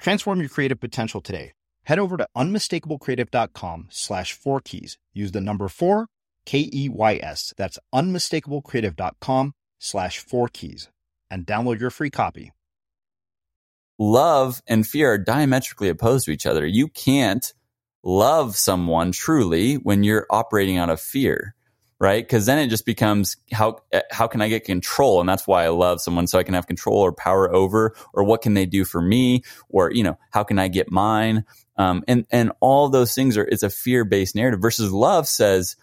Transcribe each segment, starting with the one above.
Transform your creative potential today. Head over to unmistakablecreative.com slash four keys. Use the number four, K E Y S. That's unmistakablecreative.com slash four keys and download your free copy. Love and fear are diametrically opposed to each other. You can't love someone truly when you're operating out of fear right? Because then it just becomes how how can I get control, and that's why I love someone so I can have control or power over, or what can they do for me, or you know how can I get mine, um, and and all those things are it's a fear based narrative versus love says.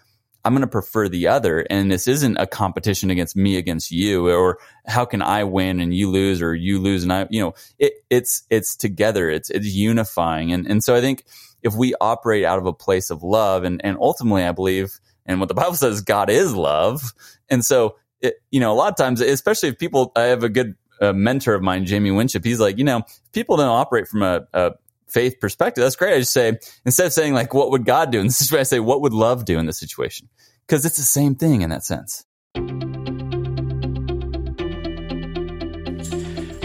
I'm going to prefer the other. And this isn't a competition against me against you, or how can I win and you lose, or you lose and I, you know, it, it's, it's together. It's, it's unifying. And, and so I think if we operate out of a place of love and, and ultimately, I believe and what the Bible says, God is love. And so, it, you know, a lot of times, especially if people, I have a good uh, mentor of mine, Jamie Winship. He's like, you know, people don't operate from a, a faith perspective. That's great. I just say, instead of saying like, what would God do in this situation? I say, what would love do in this situation? Because it's the same thing in that sense.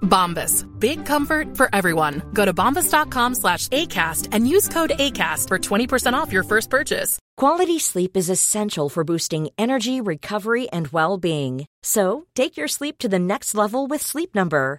Bombas. Big comfort for everyone. Go to bombas.com slash ACAST and use code ACAST for 20% off your first purchase. Quality sleep is essential for boosting energy, recovery, and well being. So take your sleep to the next level with Sleep Number.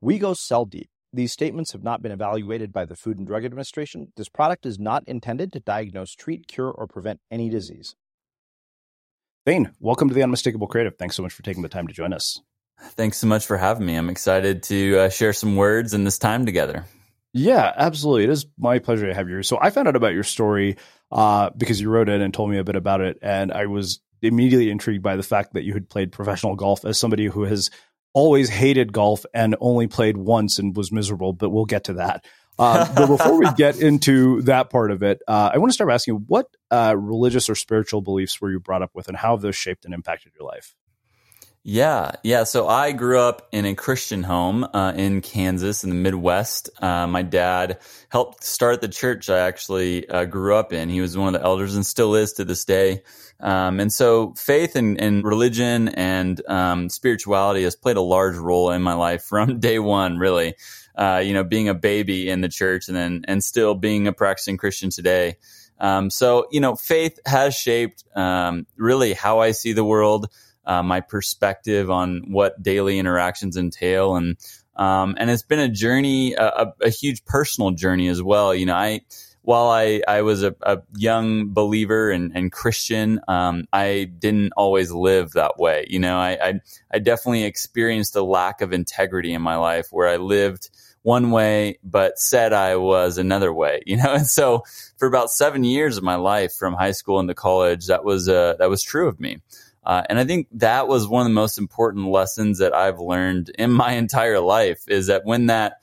We go cell deep. These statements have not been evaluated by the Food and Drug Administration. This product is not intended to diagnose, treat, cure, or prevent any disease. Thane, welcome to the Unmistakable Creative. Thanks so much for taking the time to join us. Thanks so much for having me. I'm excited to uh, share some words in this time together. Yeah, absolutely. It is my pleasure to have you. So I found out about your story uh, because you wrote it and told me a bit about it, and I was immediately intrigued by the fact that you had played professional golf as somebody who has always hated golf and only played once and was miserable. But we'll get to that. Uh, but before we get into that part of it, uh, I want to start by asking what uh, religious or spiritual beliefs were you brought up with, and how have those shaped and impacted your life? Yeah, yeah. So I grew up in a Christian home uh, in Kansas in the Midwest. Uh, my dad helped start the church I actually uh, grew up in. He was one of the elders and still is to this day. Um, and so faith and, and religion and um, spirituality has played a large role in my life from day one, really. Uh, you know, being a baby in the church and then and still being a practicing Christian today. Um, so you know, faith has shaped um, really how I see the world uh, my perspective on what daily interactions entail, and um, and it's been a journey, a, a, huge personal journey as well. You know, I while I, I was a, a young believer and, and Christian, um, I didn't always live that way. You know, I, I, I definitely experienced a lack of integrity in my life where I lived one way, but said I was another way, you know? And so for about seven years of my life from high school into college, that was, uh, that was true of me. Uh, and I think that was one of the most important lessons that I've learned in my entire life is that when that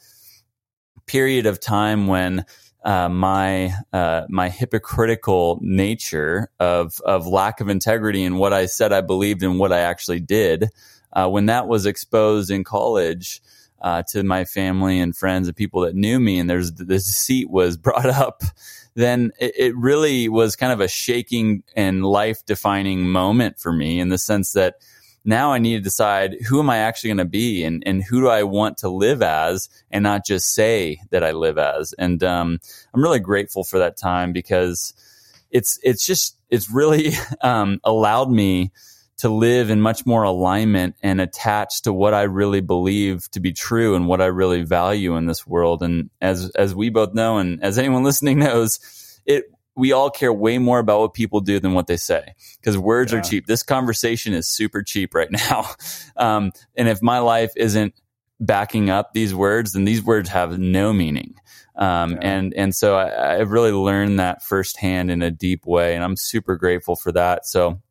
period of time when uh, my uh, my hypocritical nature of of lack of integrity in what I said I believed and what I actually did, uh, when that was exposed in college, uh, to my family and friends and people that knew me, and there's the deceit was brought up, then it, it really was kind of a shaking and life defining moment for me in the sense that now I need to decide who am I actually going to be and, and who do I want to live as and not just say that I live as. And um, I'm really grateful for that time because it's it's just it's really um, allowed me to live in much more alignment and attached to what I really believe to be true and what I really value in this world. And as as we both know, and as anyone listening knows, it we all care way more about what people do than what they say because words yeah. are cheap. This conversation is super cheap right now. Um, and if my life isn't backing up these words, then these words have no meaning. Um, yeah. and, and so I, I really learned that firsthand in a deep way. And I'm super grateful for that. So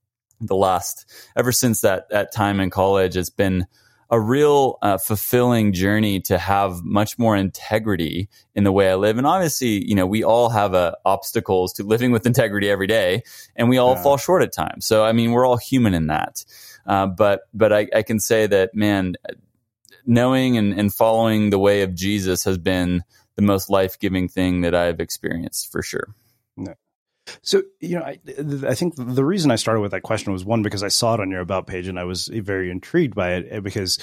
the last ever since that that time in college it's been a real uh, fulfilling journey to have much more integrity in the way I live. And obviously, you know, we all have uh, obstacles to living with integrity every day, and we all yeah. fall short at times. So, I mean, we're all human in that. Uh, but but I, I, can say that, man, knowing and, and following the way of Jesus has been the most life giving thing that I've experienced for sure. So, you know, I, I think the reason I started with that question was one, because I saw it on your About page and I was very intrigued by it. Eh, because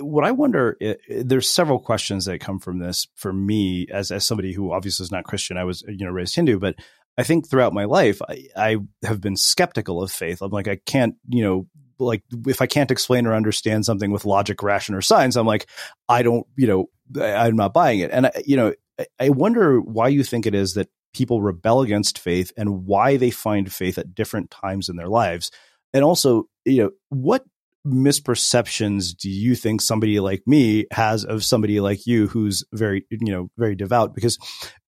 what I wonder, eh, there's several questions that come from this for me as, as somebody who obviously is not Christian. I was, you know, raised Hindu, but I think throughout my life, I, I have been skeptical of faith. I'm like, I can't, you know, like if I can't explain or understand something with logic, ration, or science, I'm like, I don't, you know, I, I'm not buying it. And I, you know, I wonder why you think it is that people rebel against faith and why they find faith at different times in their lives. And also, you know, what misperceptions do you think somebody like me has of somebody like you who's very you know very devout? Because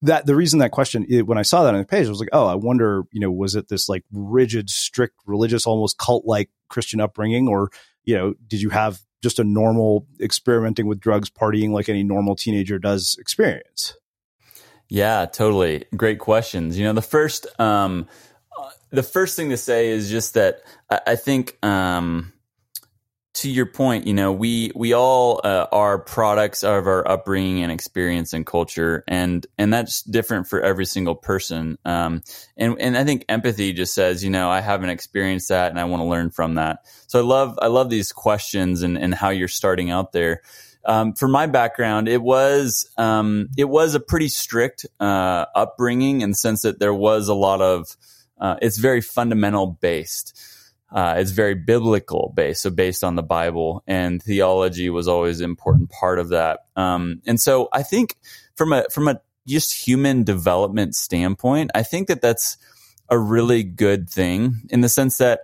that the reason that question when i saw that on the page i was like oh i wonder you know was it this like rigid strict religious almost cult like christian upbringing? Or you know did you have just a normal experimenting with drugs partying like any normal teenager does experience yeah totally great questions you know the first um the first thing to say is just that I, I think um to your point, you know, we we all uh, are products of our upbringing and experience and culture, and and that's different for every single person. Um, and and I think empathy just says, you know, I haven't experienced that, and I want to learn from that. So I love I love these questions and and how you're starting out there. Um, for my background, it was um, it was a pretty strict uh, upbringing in the sense that there was a lot of uh, it's very fundamental based. Uh, it's very biblical based, so based on the Bible, and theology was always an important part of that. Um, and so I think from a from a just human development standpoint, I think that that's a really good thing in the sense that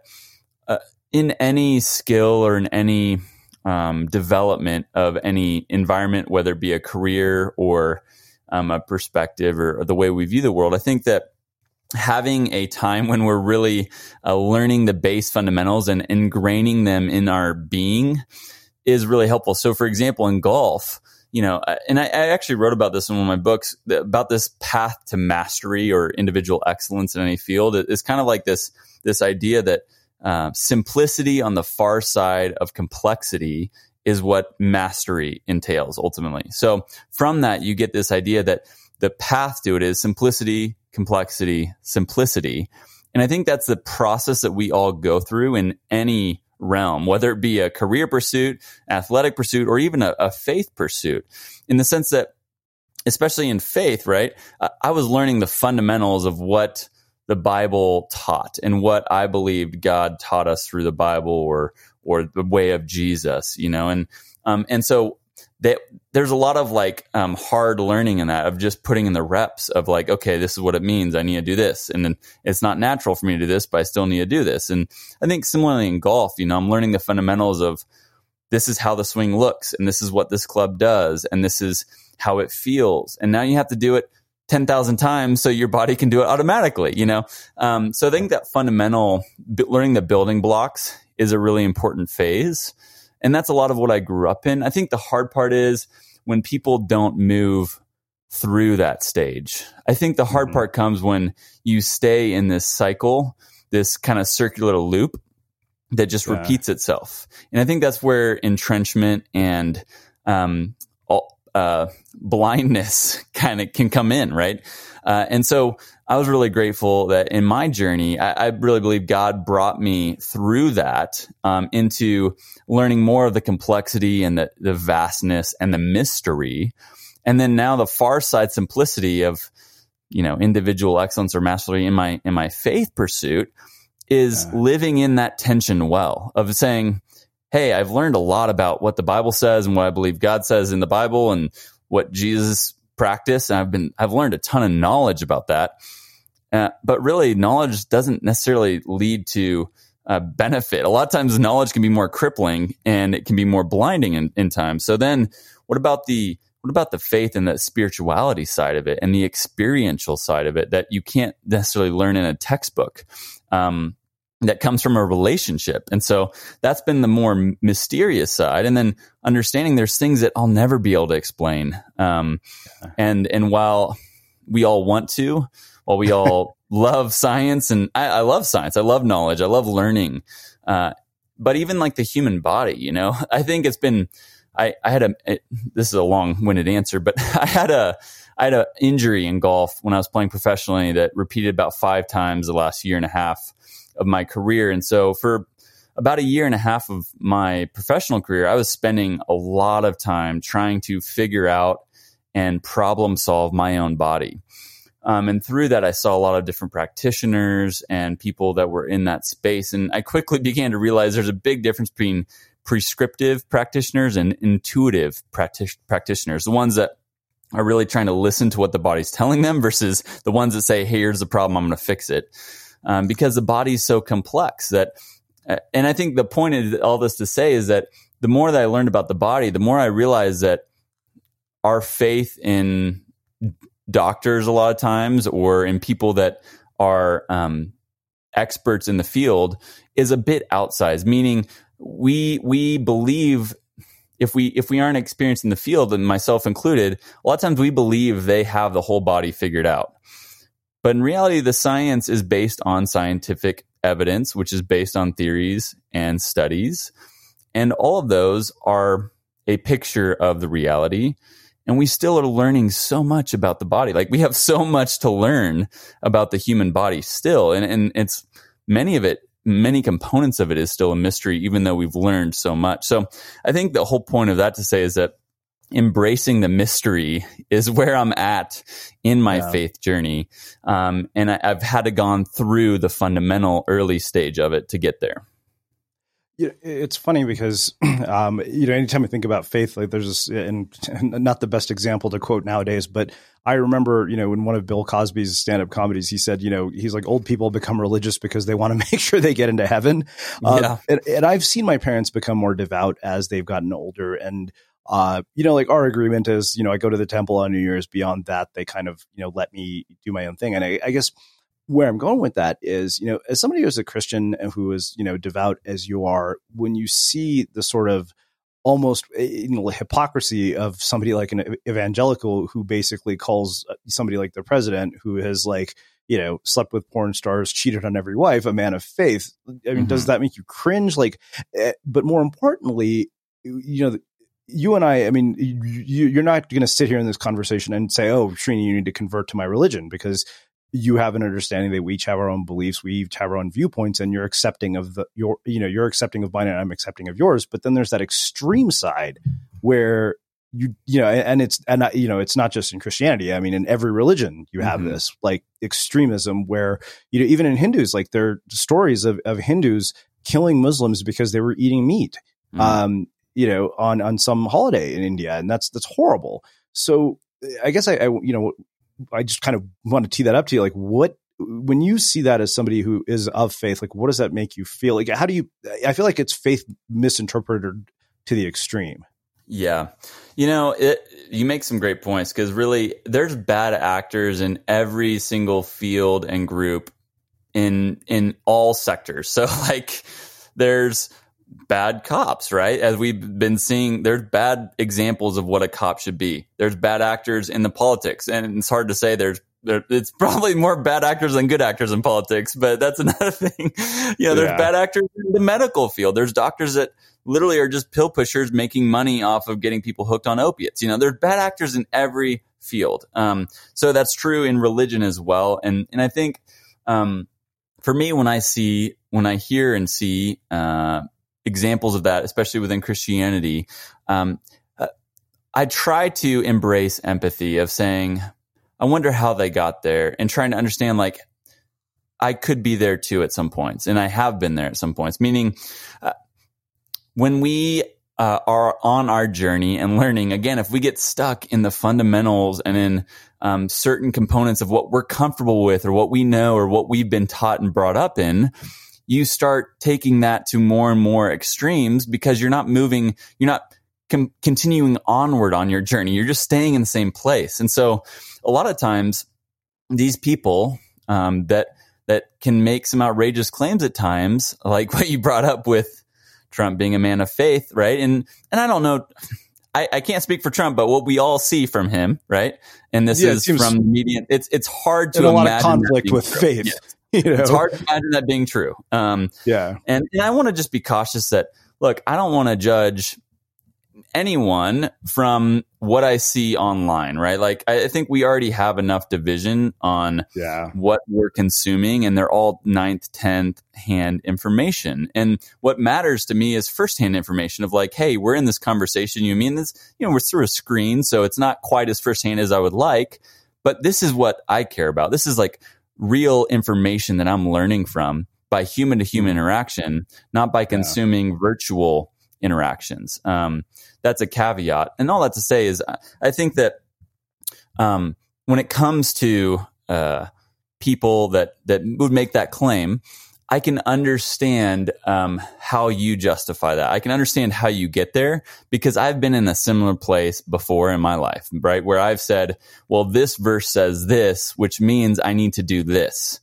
uh, in any skill or in any um, development of any environment, whether it be a career or um, a perspective or, or the way we view the world, I think that having a time when we're really uh, learning the base fundamentals and ingraining them in our being is really helpful. So, for example, in golf, you know, and I, I, actually wrote about this in one of my books about this path to mastery or individual excellence in any field. It's kind of like this this idea that uh, simplicity on the far side of complexity is what mastery entails ultimately. So, from that, you get this idea that the path to it is simplicity, complexity, simplicity. And I think that's the process that we all go through in any realm, whether it be a career pursuit, athletic pursuit, or even a, a faith pursuit, in the sense that, especially in faith, right? I was learning the fundamentals of what the Bible taught and what I believed God taught us through the Bible or or the way of Jesus, you know, and um, and so that there's a lot of like um, hard learning in that of just putting in the reps of like okay this is what it means. I need to do this. And then it's not natural for me to do this but i still need to do this. And i think similarly in golf you know i'm learning the fundamentals of this is how the swing looks and this is what this club does and this is how it feels. And now you have to do it 10,000 times so your body can do it automatically you know um, so i think that fundamental learning the building blocks is a really important phase and that's a lot of what I grew up in. I think the hard part is when people don't move through that stage. I think the hard mm-hmm. part comes when you stay in this cycle, this kind of circular loop that just yeah. repeats itself. And I think that's where entrenchment and um, uh, blindness kind of can come in, right? Uh, and so I was really grateful that in my journey, I, I really believe God brought me through that um, into learning more of the complexity and the, the vastness and the mystery. And then now the far side simplicity of, you know, individual excellence or mastery in my, in my faith pursuit is living in that tension well of saying, Hey, I've learned a lot about what the Bible says and what I believe God says in the Bible and what Jesus practiced. and I've been I've learned a ton of knowledge about that. Uh, but really, knowledge doesn't necessarily lead to uh, benefit. A lot of times, knowledge can be more crippling and it can be more blinding in, in time. So then, what about the what about the faith and the spirituality side of it and the experiential side of it that you can't necessarily learn in a textbook? Um, that comes from a relationship. And so that's been the more mysterious side. And then understanding there's things that I'll never be able to explain. Um, and, and while we all want to, while we all love science and I, I, love science, I love knowledge, I love learning. Uh, but even like the human body, you know, I think it's been, I, I had a, it, this is a long winded answer, but I had a, I had an injury in golf when I was playing professionally that repeated about five times the last year and a half of my career. And so for about a year and a half of my professional career, I was spending a lot of time trying to figure out and problem solve my own body. Um, and through that, I saw a lot of different practitioners and people that were in that space. And I quickly began to realize there's a big difference between prescriptive practitioners and intuitive practitioners, the ones that are really trying to listen to what the body's telling them versus the ones that say, Hey, here's the problem. I'm going to fix it. Um, because the body's so complex that, uh, and I think the point of all this to say is that the more that I learned about the body, the more I realized that our faith in doctors a lot of times or in people that are um, experts in the field is a bit outsized meaning we we believe if we if we aren't experienced in the field and myself included a lot of times we believe they have the whole body figured out but in reality the science is based on scientific evidence which is based on theories and studies. And all of those are a picture of the reality. And we still are learning so much about the body. Like we have so much to learn about the human body still. And, and it's many of it many components of it is still a mystery, even though we've learned so much. So I think the whole point of that to say is that embracing the mystery is where I'm at in my yeah. faith journey. Um, and I, have had to gone through the fundamental early stage of it to get there. Yeah, it's funny because um, you know anytime I think about faith, like there's this, and, and, not the best example to quote nowadays, but I remember you know in one of Bill Cosby's stand-up comedies, he said, you know, he's like old people become religious because they want to make sure they get into heaven. Um, yeah. and, and I've seen my parents become more devout as they've gotten older, and uh, you know, like our agreement is, you know, I go to the temple on New Year's. Beyond that, they kind of you know let me do my own thing, and I, I guess where I'm going with that is, you know, as somebody who's a Christian and who is, you know, devout as you are, when you see the sort of almost eh, you know hypocrisy of somebody like an evangelical who basically calls uh, somebody like the president who has like you know slept with porn stars cheated on every wife a man of faith i mean mm-hmm. does that make you cringe like eh, but more importantly you know you and I, I mean, you, are not going to sit here in this conversation and say, "Oh, Srini, you need to convert to my religion," because you have an understanding that we each have our own beliefs, we each have our own viewpoints, and you're accepting of the your you know you're accepting of mine and I'm accepting of yours. But then there's that extreme side where you you know and it's and I, you know it's not just in Christianity. I mean, in every religion you have mm-hmm. this like extremism where you know even in Hindus, like there are stories of of Hindus killing Muslims because they were eating meat. Mm-hmm. Um, you know, on on some holiday in India, and that's that's horrible. So I guess I, I you know I just kind of want to tee that up to you. Like, what when you see that as somebody who is of faith, like, what does that make you feel? Like, how do you? I feel like it's faith misinterpreted to the extreme. Yeah. You know, it, you make some great points because really there's bad actors in every single field and group in in all sectors. So like there's bad cops, right? As we've been seeing, there's bad examples of what a cop should be. There's bad actors in the politics, and it's hard to say there's there, it's probably more bad actors than good actors in politics, but that's another thing. you know, there's yeah. bad actors in the medical field. There's doctors that literally are just pill pushers making money off of getting people hooked on opiates. You know, there's bad actors in every field. Um, so that's true in religion as well. And and I think um, for me, when I see when I hear and see uh, examples of that, especially within Christianity, um, uh, I try to embrace empathy of saying, I wonder how they got there and trying to understand like, I could be there too at some points, and I have been there at some points. Meaning, uh, when we uh, are on our journey and learning, again, if we get stuck in the fundamentals and in um, certain components of what we're comfortable with or what we know or what we've been taught and brought up in, you start taking that to more and more extremes because you're not moving, you're not com- continuing onward on your journey. You're just staying in the same place. And so a lot of times these people um, that that can make some outrageous claims at times, like what you brought up with Trump being a man of faith, right? And and I don't know, I, I can't speak for Trump, but what we all see from him, right? And this yeah, is from the media. It's it's hard to a lot of conflict with faith. Yes. You know? It's hard to imagine that being true. Um, yeah. And, and I want to just be cautious that, look, I don't want to judge anyone from what I see online, right? Like, I think we already have enough division on yeah. what we're consuming, and they're all ninth, tenth hand information. And what matters to me is firsthand information of like, hey, we're in this conversation. You mean this? You know, we're through a screen, so it's not quite as firsthand as I would like. But this is what I care about. This is like real information that I'm learning from by human to human mm-hmm. interaction, not by consuming yeah. virtual interactions. Um, that's a caveat. And all that to say is, I think that um, when it comes to uh, people that that would make that claim, I can understand um, how you justify that. I can understand how you get there because I've been in a similar place before in my life, right? Where I've said, well, this verse says this, which means I need to do this.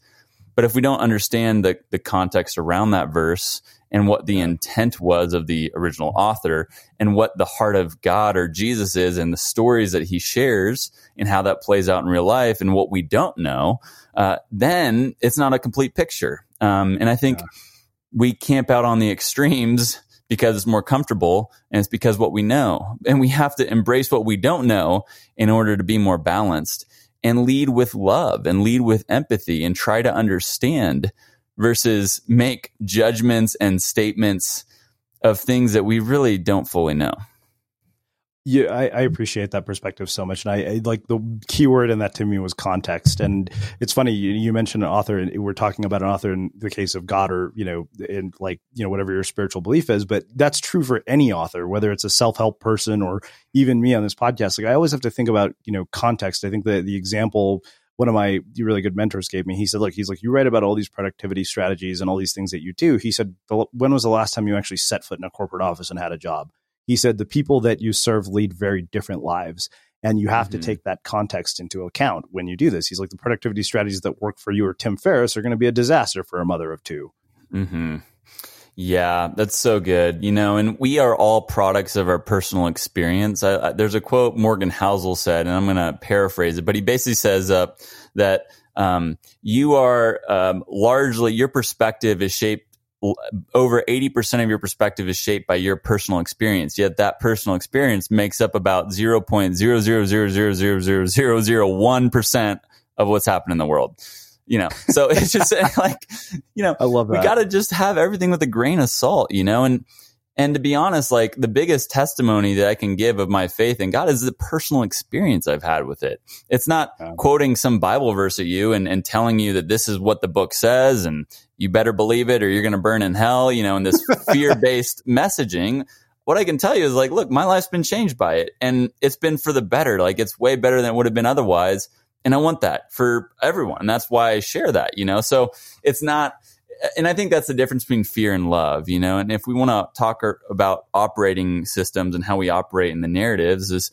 But if we don't understand the, the context around that verse and what the intent was of the original author and what the heart of God or Jesus is and the stories that he shares and how that plays out in real life and what we don't know, uh, then it's not a complete picture. Um, and I think yeah. we camp out on the extremes because it's more comfortable and it's because what we know. And we have to embrace what we don't know in order to be more balanced and lead with love and lead with empathy and try to understand versus make judgments and statements of things that we really don't fully know. Yeah, I, I, appreciate that perspective so much, and I, I, like the key word in that to me was context. And it's funny you, you, mentioned an author, and we're talking about an author in the case of God, or you know, in like you know whatever your spiritual belief is. But that's true for any author, whether it's a self help person or even me on this podcast. Like I always have to think about you know context. I think that the example one of my really good mentors gave me. He said, "Look, he's like, you write about all these productivity strategies and all these things that you do." He said, "When was the last time you actually set foot in a corporate office and had a job?" He said, "The people that you serve lead very different lives." And you have mm-hmm. to take that context into account when you do this. He's like, the productivity strategies that work for you or Tim Ferriss are going to be a disaster for a mother of 2 mm-hmm. Yeah, that's so good. You know, and we are all products of our personal experience. I, I, there's a quote Morgan Housel said, and I'm going to paraphrase it, but he basically says uh, that um, you are um, largely, your perspective is shaped over 80% of your perspective is shaped by your personal experience. Yet that personal experience makes up about 0.000000001% of what's happening in the world you know so it's just like you know i love that we got to just have everything with a grain of salt you know and and to be honest like the biggest testimony that i can give of my faith in god is the personal experience i've had with it it's not yeah. quoting some bible verse at you and, and telling you that this is what the book says and you better believe it or you're going to burn in hell you know in this fear-based messaging what I can tell you is like, look, my life's been changed by it and it's been for the better. Like it's way better than it would have been otherwise. And I want that for everyone. That's why I share that, you know? So it's not, and I think that's the difference between fear and love, you know? And if we want to talk er, about operating systems and how we operate in the narratives is,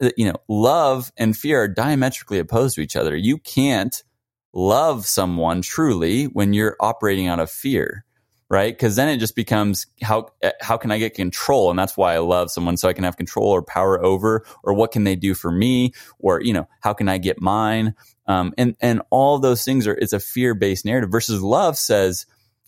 uh, you know, love and fear are diametrically opposed to each other. You can't love someone truly when you're operating out of fear right? Because then it just becomes how uh, how can I get control, and that's why I love someone so I can have control or power over, or what can they do for me, or you know how can I get mine, um, and and all those things are it's a fear based narrative versus love says.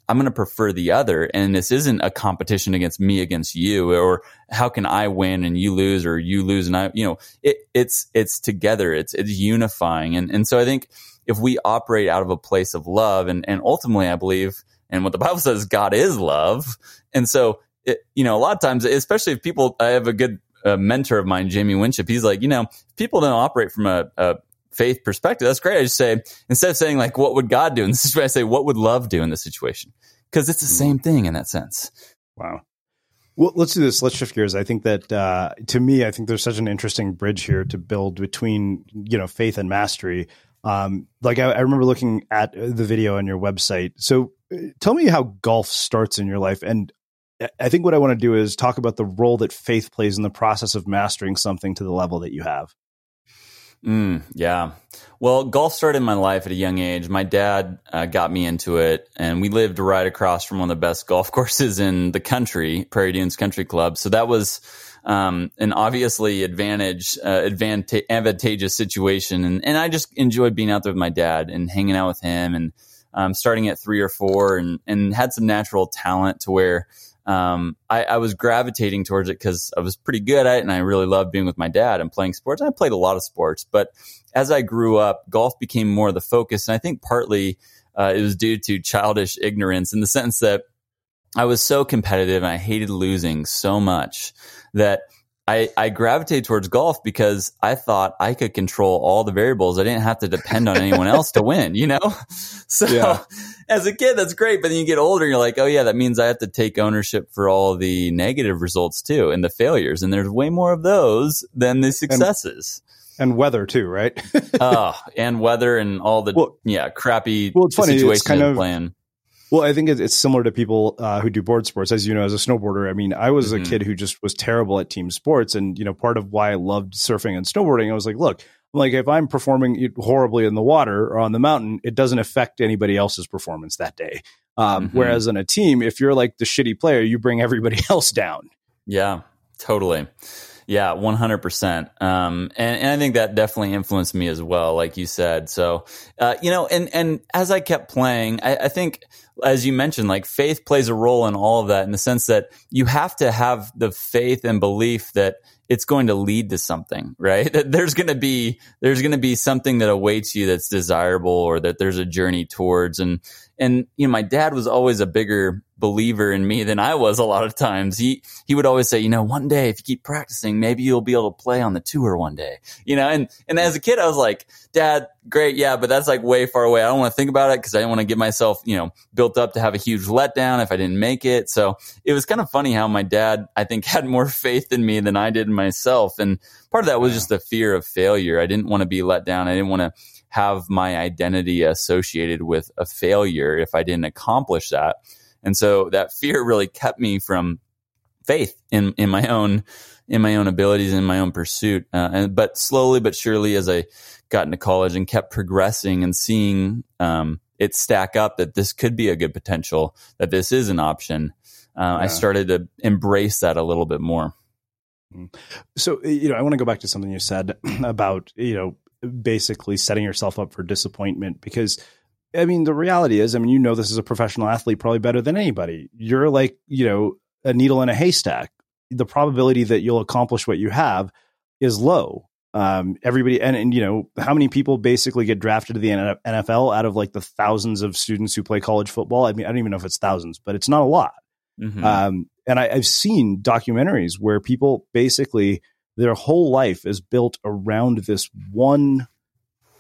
I'm going to prefer the other. And this isn't a competition against me against you, or how can I win and you lose, or you lose and I, you know, it, it's, it's together. It's, it's unifying. And, and so I think if we operate out of a place of love and, and ultimately, I believe and what the Bible says, God is love. And so, it, you know, a lot of times, especially if people, I have a good uh, mentor of mine, Jamie Winship. He's like, you know, people don't operate from a, a faith perspective. That's great. I just say, instead of saying like, what would God do in this situation? I say, what would love do in this situation? Because it's the mm-hmm. same thing in that sense. Wow. Well, let's do this. Let's shift gears. I think that uh, to me, I think there's such an interesting bridge here to build between you know faith and mastery. Um, like I, I remember looking at the video on your website. So tell me how golf starts in your life. And I think what I want to do is talk about the role that faith plays in the process of mastering something to the level that you have. Mm, yeah. Well, golf started in my life at a young age. My dad uh, got me into it, and we lived right across from one of the best golf courses in the country, Prairie Dunes Country Club. So that was um, an obviously advantage, uh, advanta- advantageous situation. And, and I just enjoyed being out there with my dad and hanging out with him and um, starting at three or four and, and had some natural talent to where um, I, I, was gravitating towards it because I was pretty good at it and I really loved being with my dad and playing sports. I played a lot of sports, but as I grew up, golf became more of the focus. And I think partly uh, it was due to childish ignorance in the sense that I was so competitive and I hated losing so much that I, I gravitated towards golf because I thought I could control all the variables. I didn't have to depend on anyone else to win, you know? So yeah. as a kid, that's great. But then you get older and you're like, oh yeah, that means I have to take ownership for all the negative results too and the failures. And there's way more of those than the successes. and weather too, right? oh, and weather and all the well, yeah crappy well, it's funny. situations it's kind of playing. Well, I think it's similar to people uh, who do board sports. As you know, as a snowboarder, I mean, I was mm-hmm. a kid who just was terrible at team sports, and you know, part of why I loved surfing and snowboarding, I was like, look, I'm like if I'm performing horribly in the water or on the mountain, it doesn't affect anybody else's performance that day. Um, mm-hmm. Whereas in a team, if you're like the shitty player, you bring everybody else down. Yeah, totally. Yeah, one hundred percent. Um, and and I think that definitely influenced me as well, like you said. So, uh, you know, and and as I kept playing, I, I think as you mentioned, like faith plays a role in all of that in the sense that you have to have the faith and belief that it's going to lead to something, right? That there's going to be, there's going to be something that awaits you that's desirable or that there's a journey towards. And, and, you know, my dad was always a bigger believer in me than I was a lot of times. He he would always say, you know, one day if you keep practicing, maybe you'll be able to play on the tour one day. You know, and and as a kid I was like, "Dad, great, yeah, but that's like way far away. I don't want to think about it because I didn't want to get myself, you know, built up to have a huge letdown if I didn't make it." So, it was kind of funny how my dad I think had more faith in me than I did in myself, and part of that was just the fear of failure. I didn't want to be let down. I didn't want to have my identity associated with a failure if I didn't accomplish that. And so that fear really kept me from faith in, in my own, in my own abilities in my own pursuit. Uh, and, but slowly but surely as I got into college and kept progressing and seeing, um, it stack up that this could be a good potential, that this is an option. Uh, yeah. I started to embrace that a little bit more. Mm-hmm. So, you know, I want to go back to something you said about, you know, basically setting yourself up for disappointment because I mean, the reality is, I mean, you know, this is a professional athlete probably better than anybody. You're like, you know, a needle in a haystack. The probability that you'll accomplish what you have is low. Um, everybody, and, and, you know, how many people basically get drafted to the NFL out of like the thousands of students who play college football? I mean, I don't even know if it's thousands, but it's not a lot. Mm-hmm. Um, and I, I've seen documentaries where people basically their whole life is built around this one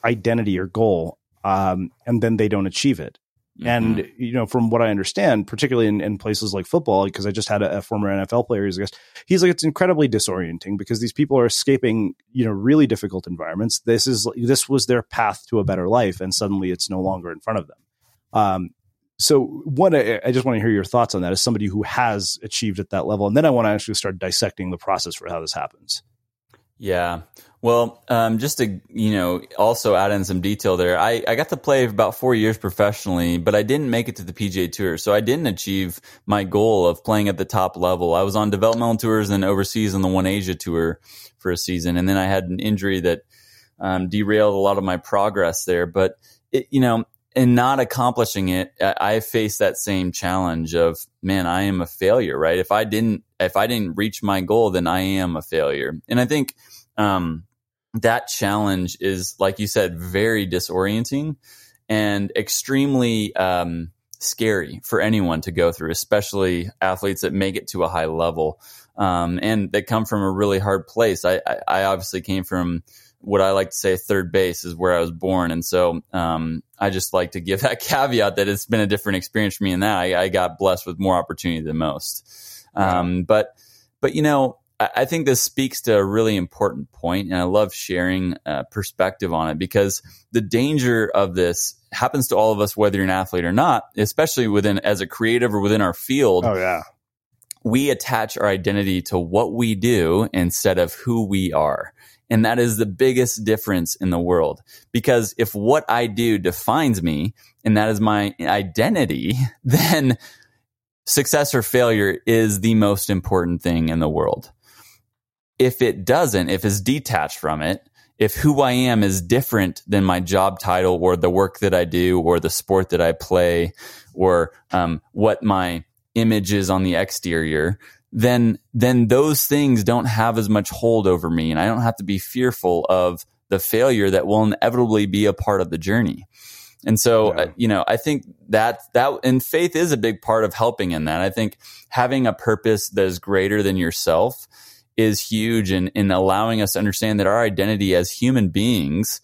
identity or goal um, and then they don't achieve it. Mm-hmm. And you know, from what I understand, particularly in, in places like football, because I just had a, a former NFL player as a guest, he's like it's incredibly disorienting because these people are escaping you know really difficult environments. This is this was their path to a better life, and suddenly it's no longer in front of them. Um, so, one, I, I just want to hear your thoughts on that as somebody who has achieved at that level, and then I want to actually start dissecting the process for how this happens. Yeah. Well, um, just to you know, also add in some detail there. I, I got to play about four years professionally, but I didn't make it to the PGA Tour, so I didn't achieve my goal of playing at the top level. I was on developmental tours and overseas on the One Asia Tour for a season, and then I had an injury that um, derailed a lot of my progress there. But it, you know, in not accomplishing it, I faced that same challenge of man, I am a failure. Right? If I didn't, if I didn't reach my goal, then I am a failure. And I think um, that challenge is, like you said, very disorienting and extremely um, scary for anyone to go through, especially athletes that make it to a high level um, and that come from a really hard place. I, I, I, obviously came from what I like to say third base is where I was born, and so um, I just like to give that caveat that it's been a different experience for me in that I, I got blessed with more opportunity than most. Um, but but you know I think this speaks to a really important point, and I love sharing uh, perspective on it because the danger of this happens to all of us, whether you're an athlete or not, especially within as a creative or within our field. Oh yeah, we attach our identity to what we do instead of who we are. And that is the biggest difference in the world. Because if what I do defines me and that is my identity, then success or failure is the most important thing in the world if it doesn't, if it's detached from it, if who I am is different than my job title or the work that I do or the sport that I play or um, what my image is on the exterior, then then those things don't have as much hold over me, and I don't have to be fearful of the failure that will inevitably be a part of the journey. And so, yeah. uh, you know, I think that that and faith is a big part of helping in that. I think having a purpose that is greater than yourself is huge in, in allowing us to understand that our identity as human beings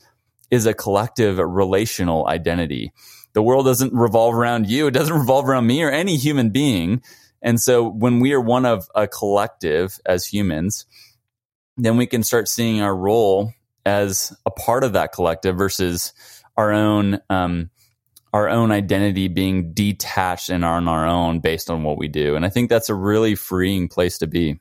is a collective relational identity. The world doesn't revolve around you. It doesn't revolve around me or any human being. And so when we are one of a collective as humans, then we can start seeing our role as a part of that collective versus our own um, our own identity being detached and on our own based on what we do. And I think that's a really freeing place to be.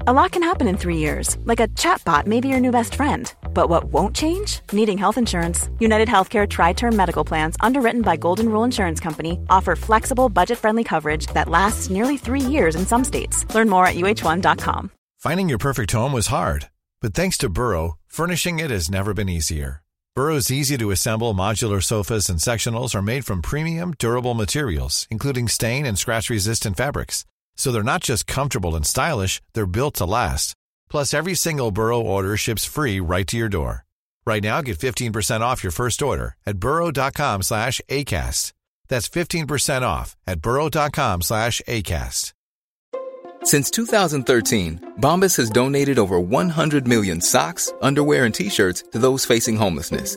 A lot can happen in three years, like a chatbot may be your new best friend. But what won't change? Needing health insurance. United Healthcare Tri Term Medical Plans, underwritten by Golden Rule Insurance Company, offer flexible, budget friendly coverage that lasts nearly three years in some states. Learn more at uh1.com. Finding your perfect home was hard, but thanks to Burrow, furnishing it has never been easier. Burrow's easy to assemble modular sofas and sectionals are made from premium, durable materials, including stain and scratch resistant fabrics. So they're not just comfortable and stylish, they're built to last. Plus, every single Burrow order ships free right to your door. Right now, get 15% off your first order at burrow.com slash ACAST. That's 15% off at burrow.com slash ACAST. Since 2013, Bombas has donated over 100 million socks, underwear, and T-shirts to those facing homelessness.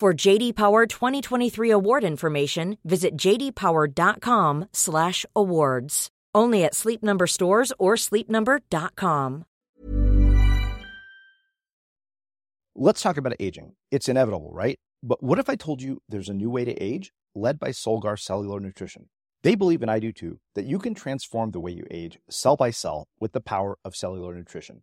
For JD Power 2023 award information, visit jdpower.com/awards. Only at Sleep Number stores or sleepnumber.com. Let's talk about aging. It's inevitable, right? But what if I told you there's a new way to age, led by Solgar Cellular Nutrition? They believe, and I do too, that you can transform the way you age cell by cell with the power of cellular nutrition.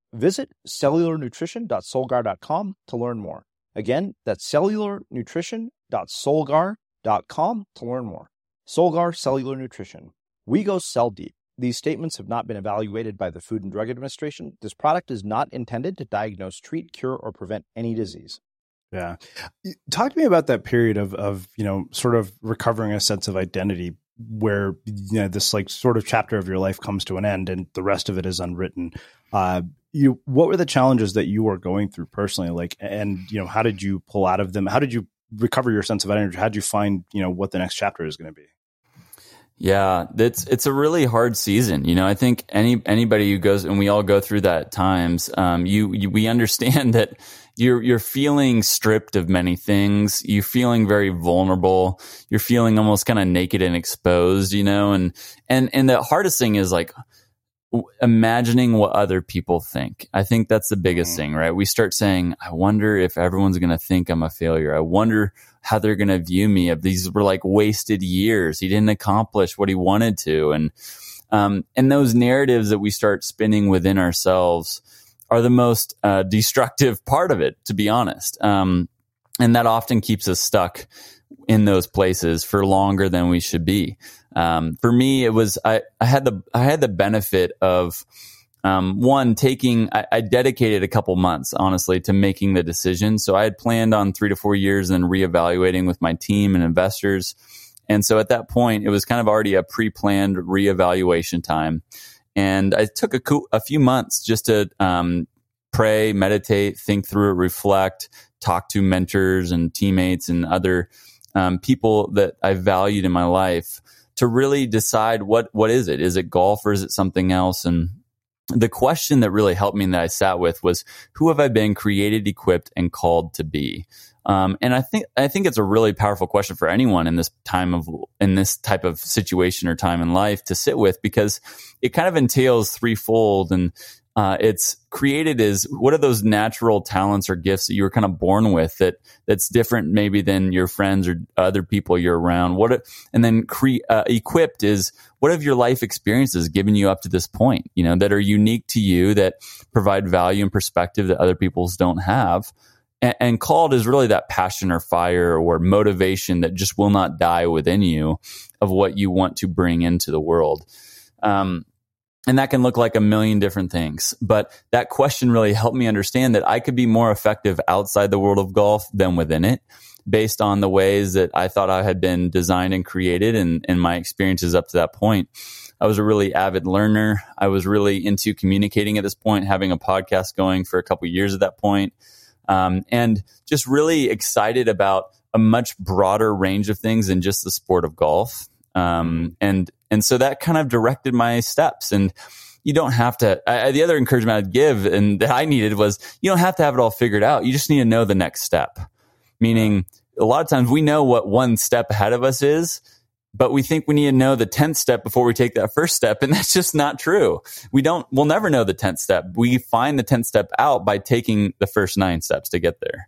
Visit cellularnutrition.solgar.com to learn more. Again, that's cellularnutrition.solgar.com to learn more. Solgar Cellular Nutrition. We go cell deep. These statements have not been evaluated by the Food and Drug Administration. This product is not intended to diagnose, treat, cure, or prevent any disease. Yeah. Talk to me about that period of of, you know, sort of recovering a sense of identity where you know this like sort of chapter of your life comes to an end and the rest of it is unwritten. Uh you what were the challenges that you were going through personally like and you know how did you pull out of them? How did you recover your sense of energy How did you find, you know, what the next chapter is going to be? Yeah, it's it's a really hard season. You know, I think any anybody who goes and we all go through that times. Um, you, you we understand that you're you're feeling stripped of many things. You're feeling very vulnerable. You're feeling almost kind of naked and exposed. You know, and and and the hardest thing is like imagining what other people think. I think that's the biggest mm. thing, right? We start saying, I wonder if everyone's going to think I'm a failure. I wonder how they're going to view me if these were like wasted years. He didn't accomplish what he wanted to. And, um, and those narratives that we start spinning within ourselves are the most uh, destructive part of it, to be honest. Um, and that often keeps us stuck in those places for longer than we should be. Um, for me, it was I, I had the I had the benefit of um, one taking I, I, dedicated a couple months honestly to making the decision. So I had planned on three to four years and reevaluating with my team and investors. And so at that point, it was kind of already a pre planned reevaluation time. And I took a, co- a few months just to um, pray, meditate, think through reflect, talk to mentors and teammates and other um, people that I valued in my life to really decide what what is it? Is it golf or is it something else? And the question that really helped me and that I sat with was who have I been created, equipped, and called to be? Um, and I think I think it's a really powerful question for anyone in this time of in this type of situation or time in life to sit with because it kind of entails threefold and uh, it's created is what are those natural talents or gifts that you were kind of born with that that's different maybe than your friends or other people you're around? What and then cre- uh, equipped is what have your life experiences given you up to this point you know that are unique to you that provide value and perspective that other people's don't have and, and called is really that passion or fire or motivation that just will not die within you of what you want to bring into the world um, and that can look like a million different things. But that question really helped me understand that I could be more effective outside the world of golf than within it based on the ways that I thought I had been designed and created and, and my experiences up to that point. I was a really avid learner. I was really into communicating at this point, having a podcast going for a couple years at that point, um, and just really excited about a much broader range of things than just the sport of golf. Um, and and so that kind of directed my steps. And you don't have to, I, the other encouragement I'd give and that I needed was you don't have to have it all figured out. You just need to know the next step. Meaning a lot of times we know what one step ahead of us is, but we think we need to know the 10th step before we take that first step. And that's just not true. We don't, we'll never know the 10th step. We find the 10th step out by taking the first nine steps to get there.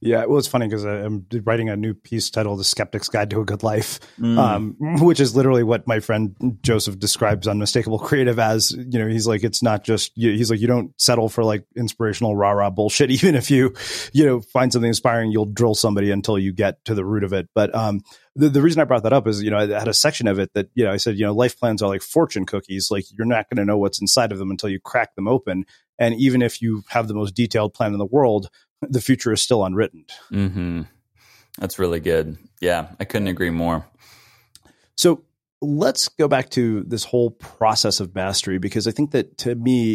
Yeah, well, it's funny because I'm writing a new piece titled "The Skeptic's Guide to a Good Life," mm. um, which is literally what my friend Joseph describes Unmistakable Creative as. You know, he's like, it's not just. He's like, you don't settle for like inspirational rah rah bullshit. Even if you, you know, find something inspiring, you'll drill somebody until you get to the root of it. But um, the, the reason I brought that up is, you know, I had a section of it that, you know, I said, you know, life plans are like fortune cookies. Like you're not going to know what's inside of them until you crack them open. And even if you have the most detailed plan in the world, the future is still unwritten. Mm-hmm. That's really good. Yeah, I couldn't agree more. So let's go back to this whole process of mastery because I think that to me,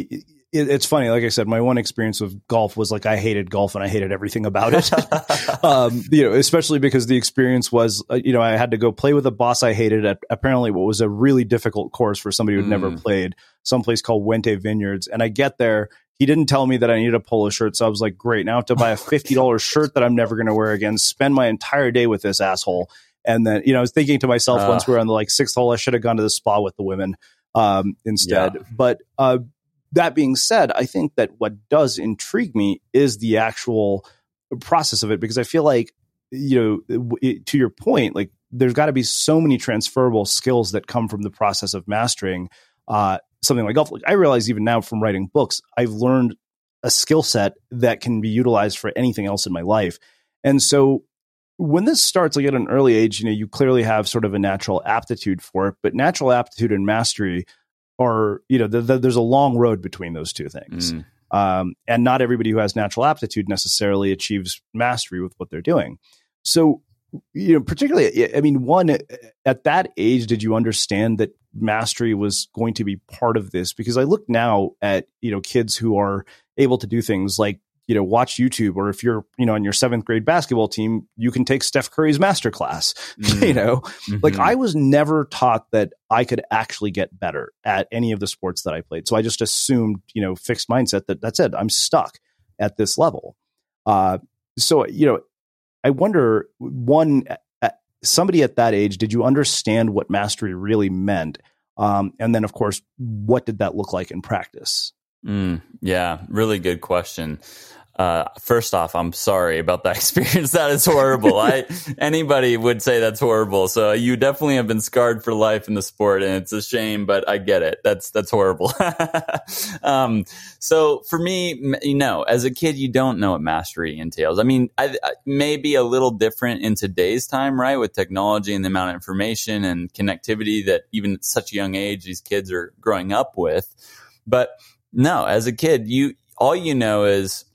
it, it's funny. Like I said, my one experience with golf was like I hated golf and I hated everything about it. um, you know, especially because the experience was, uh, you know, I had to go play with a boss I hated at apparently what was a really difficult course for somebody who'd mm. never played, someplace called Wente Vineyards. And I get there he didn't tell me that I needed a polo shirt. So I was like, great. Now I have to buy a $50 shirt that I'm never going to wear again, spend my entire day with this asshole. And then, you know, I was thinking to myself uh, once we were on the like sixth hole, I should have gone to the spa with the women um, instead. Yeah. But uh, that being said, I think that what does intrigue me is the actual process of it because I feel like, you know, it, to your point, like there's got to be so many transferable skills that come from the process of mastering uh, something like golf. Like I realize even now from writing books, I've learned a skill set that can be utilized for anything else in my life. And so when this starts like at an early age, you know, you clearly have sort of a natural aptitude for it, but natural aptitude and mastery are, you know, the, the, there's a long road between those two things. Mm. Um, and not everybody who has natural aptitude necessarily achieves mastery with what they're doing. So, you know, particularly, I mean, one at that age, did you understand that mastery was going to be part of this because I look now at, you know, kids who are able to do things like, you know, watch YouTube or if you're, you know, on your seventh grade basketball team, you can take Steph Curry's master class. Mm-hmm. you know, mm-hmm. like I was never taught that I could actually get better at any of the sports that I played. So I just assumed, you know, fixed mindset that that's it. I'm stuck at this level. Uh, so, you know, I wonder one, somebody at that age, did you understand what mastery really meant? Um, and then, of course, what did that look like in practice? Mm, yeah, really good question. Uh, first off, I'm sorry about that experience. That is horrible. I anybody would say that's horrible. So you definitely have been scarred for life in the sport, and it's a shame, but I get it. That's that's horrible. um, so for me, you know, as a kid, you don't know what mastery entails. I mean, I, I maybe a little different in today's time, right, with technology and the amount of information and connectivity that even at such a young age these kids are growing up with. But no, as a kid, you all you know is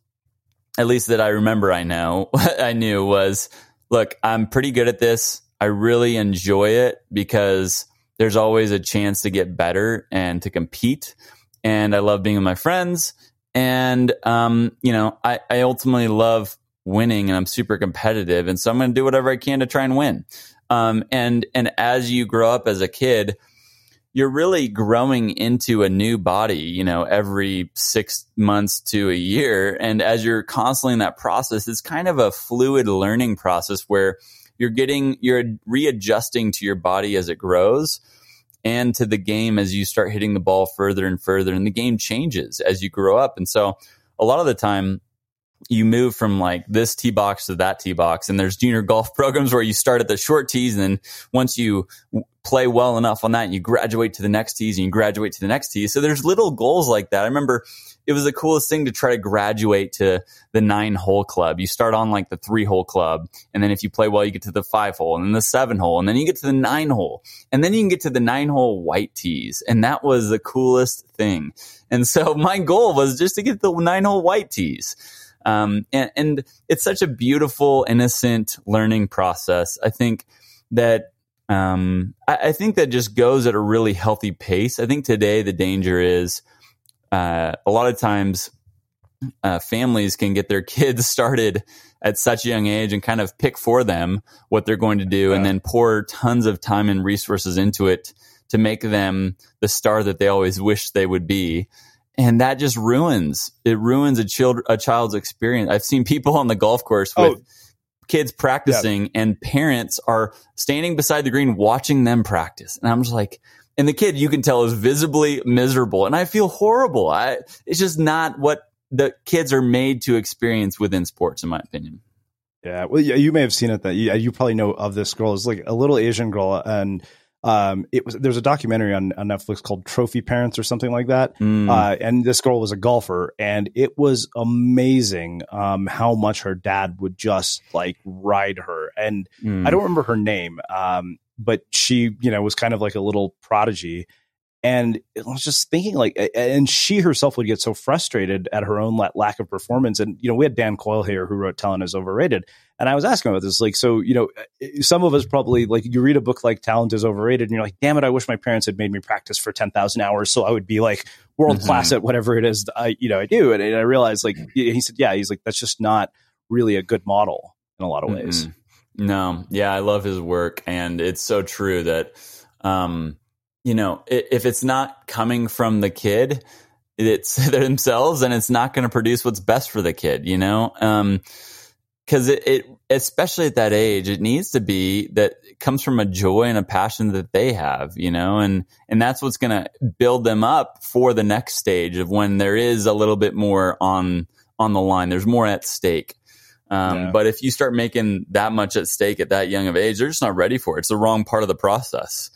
at least that I remember I know, I knew was, look, I'm pretty good at this. I really enjoy it because there's always a chance to get better and to compete. And I love being with my friends. And, um, you know, I, I ultimately love winning and I'm super competitive. And so I'm going to do whatever I can to try and win. Um, and, and as you grow up as a kid, you're really growing into a new body, you know, every six months to a year. And as you're constantly in that process, it's kind of a fluid learning process where you're getting, you're readjusting to your body as it grows and to the game as you start hitting the ball further and further. And the game changes as you grow up. And so a lot of the time, you move from like this tee box to that tee box and there's junior golf programs where you start at the short tees and then once you play well enough on that you graduate to the next tees and you graduate to the next tee so there's little goals like that i remember it was the coolest thing to try to graduate to the nine hole club. You start on like the three hole club. And then if you play well, you get to the five hole and then the seven hole. And then you get to the nine hole. And then you can get to the nine hole white tees. And that was the coolest thing. And so my goal was just to get the nine hole white tees. Um, and, and it's such a beautiful, innocent learning process. I think that um, I, I, think that just goes at a really healthy pace. I think today the danger is uh, a lot of times uh, families can get their kids started at such a young age and kind of pick for them what they're going to do yeah. and then pour tons of time and resources into it to make them the star that they always wish they would be and that just ruins it ruins a child a child's experience. I've seen people on the golf course with oh. kids practicing yeah. and parents are standing beside the green watching them practice. And i'm just like and the kid you can tell is visibly miserable. And i feel horrible. I it's just not what the kids are made to experience within sports in my opinion. Yeah well yeah, you may have seen it that you, you probably know of this girl. It's like a little asian girl and um, it was there's a documentary on, on Netflix called Trophy Parents or something like that. Mm. Uh, and this girl was a golfer, and it was amazing um, how much her dad would just like ride her. And mm. I don't remember her name, um, but she, you know, was kind of like a little prodigy. And I was just thinking, like, and she herself would get so frustrated at her own lack of performance. And, you know, we had Dan Coyle here who wrote Talent is Overrated. And I was asking about this, like, so, you know, some of us probably, like, you read a book like Talent is Overrated and you're like, damn it, I wish my parents had made me practice for 10,000 hours so I would be like world class mm-hmm. at whatever it is I, you know, I do. And, and, I realized, like, he said, yeah, he's like, that's just not really a good model in a lot of ways. Mm-hmm. No, yeah, I love his work, and it's so true that, um, you know, if it's not coming from the kid, it's themselves, and it's not going to produce what's best for the kid. You know, because it, it, especially at that age, it needs to be that it comes from a joy and a passion that they have. You know, and and that's what's going to build them up for the next stage of when there is a little bit more on on the line. There's more at stake. Um, yeah. But if you start making that much at stake at that young of age, they're just not ready for it. It's the wrong part of the process.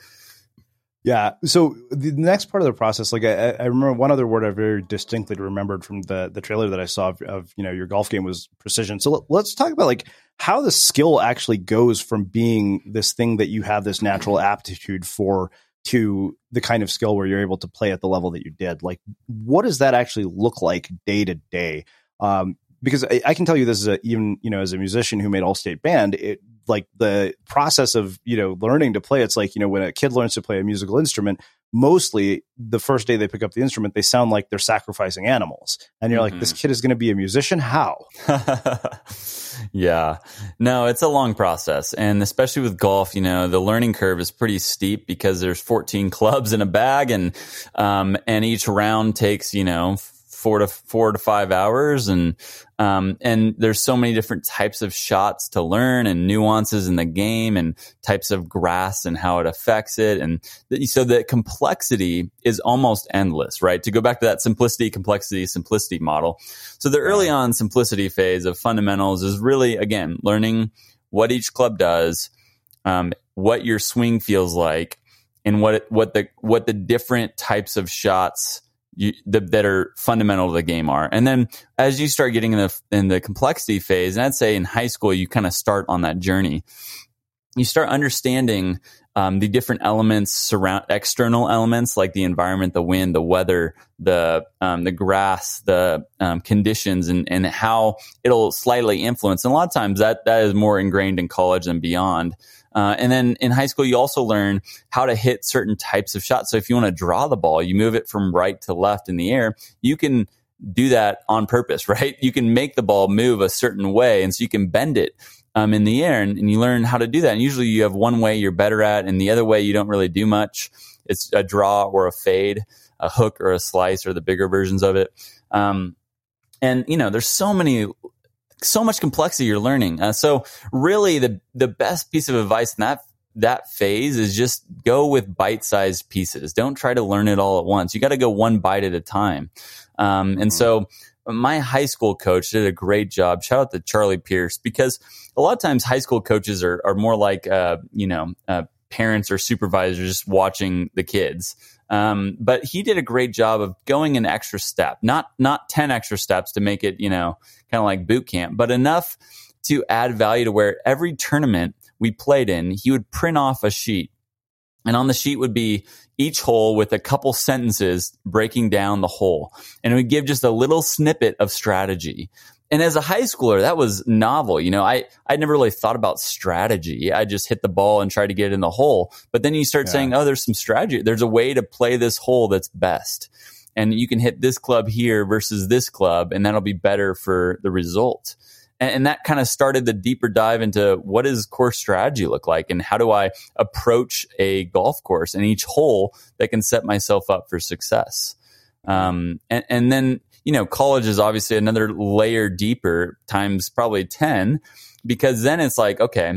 Yeah. So the next part of the process, like I, I, remember one other word I very distinctly remembered from the the trailer that I saw of, of you know your golf game was precision. So let, us talk about like how the skill actually goes from being this thing that you have this natural aptitude for to the kind of skill where you're able to play at the level that you did. Like, what does that actually look like day to day? Um, because I, I, can tell you this is a, even you know as a musician who made all state band it like the process of you know learning to play it's like you know when a kid learns to play a musical instrument mostly the first day they pick up the instrument they sound like they're sacrificing animals and you're mm-hmm. like this mm-hmm. kid is going to be a musician how yeah no it's a long process and especially with golf you know the learning curve is pretty steep because there's 14 clubs in a bag and um and each round takes you know four to four to five hours. And um, and there's so many different types of shots to learn and nuances in the game and types of grass and how it affects it. And th- so the complexity is almost endless right? To go back to that simplicity complexity simplicity model. So the early on simplicity phase of fundamentals is really again learning what each club does um, what your swing feels like and what what the what the different types of shots you, the, that are fundamental to the game are. And then as you start getting in the in the complexity phase, and I'd say in high school you kind of start on that journey. you start understanding um, the different elements surround external elements like the environment, the wind, the weather, the um, the grass, the um, conditions, and and how it'll slightly influence. And a lot of times that that is more ingrained in college and beyond. Uh, and then in high school, you also learn how to hit certain types of shots. So if you want to draw the ball, you move it from right to left in the air. You can do that on purpose, right? You can make the ball move a certain way, and so you can bend it um, in the air and, and, you learn how to do that. And usually you have one way you're better at and the other way you don't really do much. It's a draw or a fade, a hook or a slice or the bigger versions of it. Um, and you know, there's so many, so much complexity you're learning. Uh, so really the, the best piece of advice in that that phase is just go with bite-sized pieces. Don't try to learn it all at once. You got to go one bite at a time. Um, and mm-hmm. so my high school coach did a great job. Shout out to Charlie Pierce because a lot of times high school coaches are, are more like, uh, you know, uh, parents or supervisors just watching the kids. Um, but he did a great job of going an extra step, not, not 10 extra steps to make it, you know, kind of like boot camp, but enough to add value to where every tournament we played in, he would print off a sheet and on the sheet would be each hole with a couple sentences breaking down the hole. And it would give just a little snippet of strategy. And as a high schooler, that was novel. You know, I, I never really thought about strategy. I just hit the ball and try to get it in the hole. But then you start yeah. saying, oh, there's some strategy. There's a way to play this hole that's best. And you can hit this club here versus this club, and that'll be better for the result and, and that kind of started the deeper dive into what does course strategy look like and how do I approach a golf course and each hole that can set myself up for success. Um, and, and then, you know, college is obviously another layer deeper times probably 10 because then it's like, okay,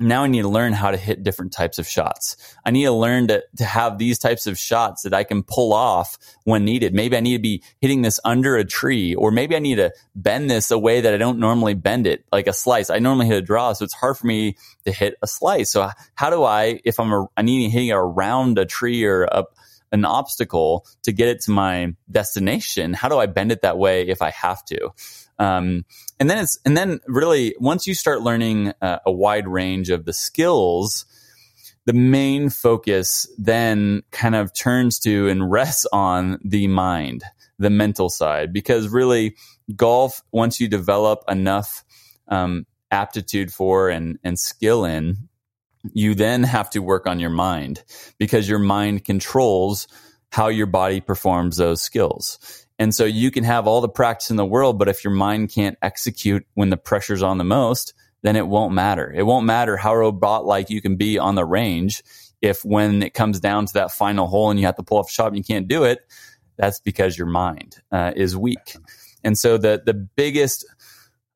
now I need to learn how to hit different types of shots. I need to learn to, to have these types of shots that I can pull off when needed. Maybe I need to be hitting this under a tree, or maybe I need to bend this a way that I don't normally bend it, like a slice. I normally hit a draw, so it's hard for me to hit a slice. So how do I, if I'm a, I need to hit around a tree or a, an obstacle to get it to my destination, how do I bend it that way if I have to? Um, and then it's and then really once you start learning uh, a wide range of the skills, the main focus then kind of turns to and rests on the mind, the mental side, because really golf once you develop enough um, aptitude for and and skill in, you then have to work on your mind because your mind controls how your body performs those skills. And so you can have all the practice in the world, but if your mind can't execute when the pressure's on the most, then it won't matter. It won't matter how robot like you can be on the range. If when it comes down to that final hole and you have to pull off a shot and you can't do it, that's because your mind uh, is weak. And so the the biggest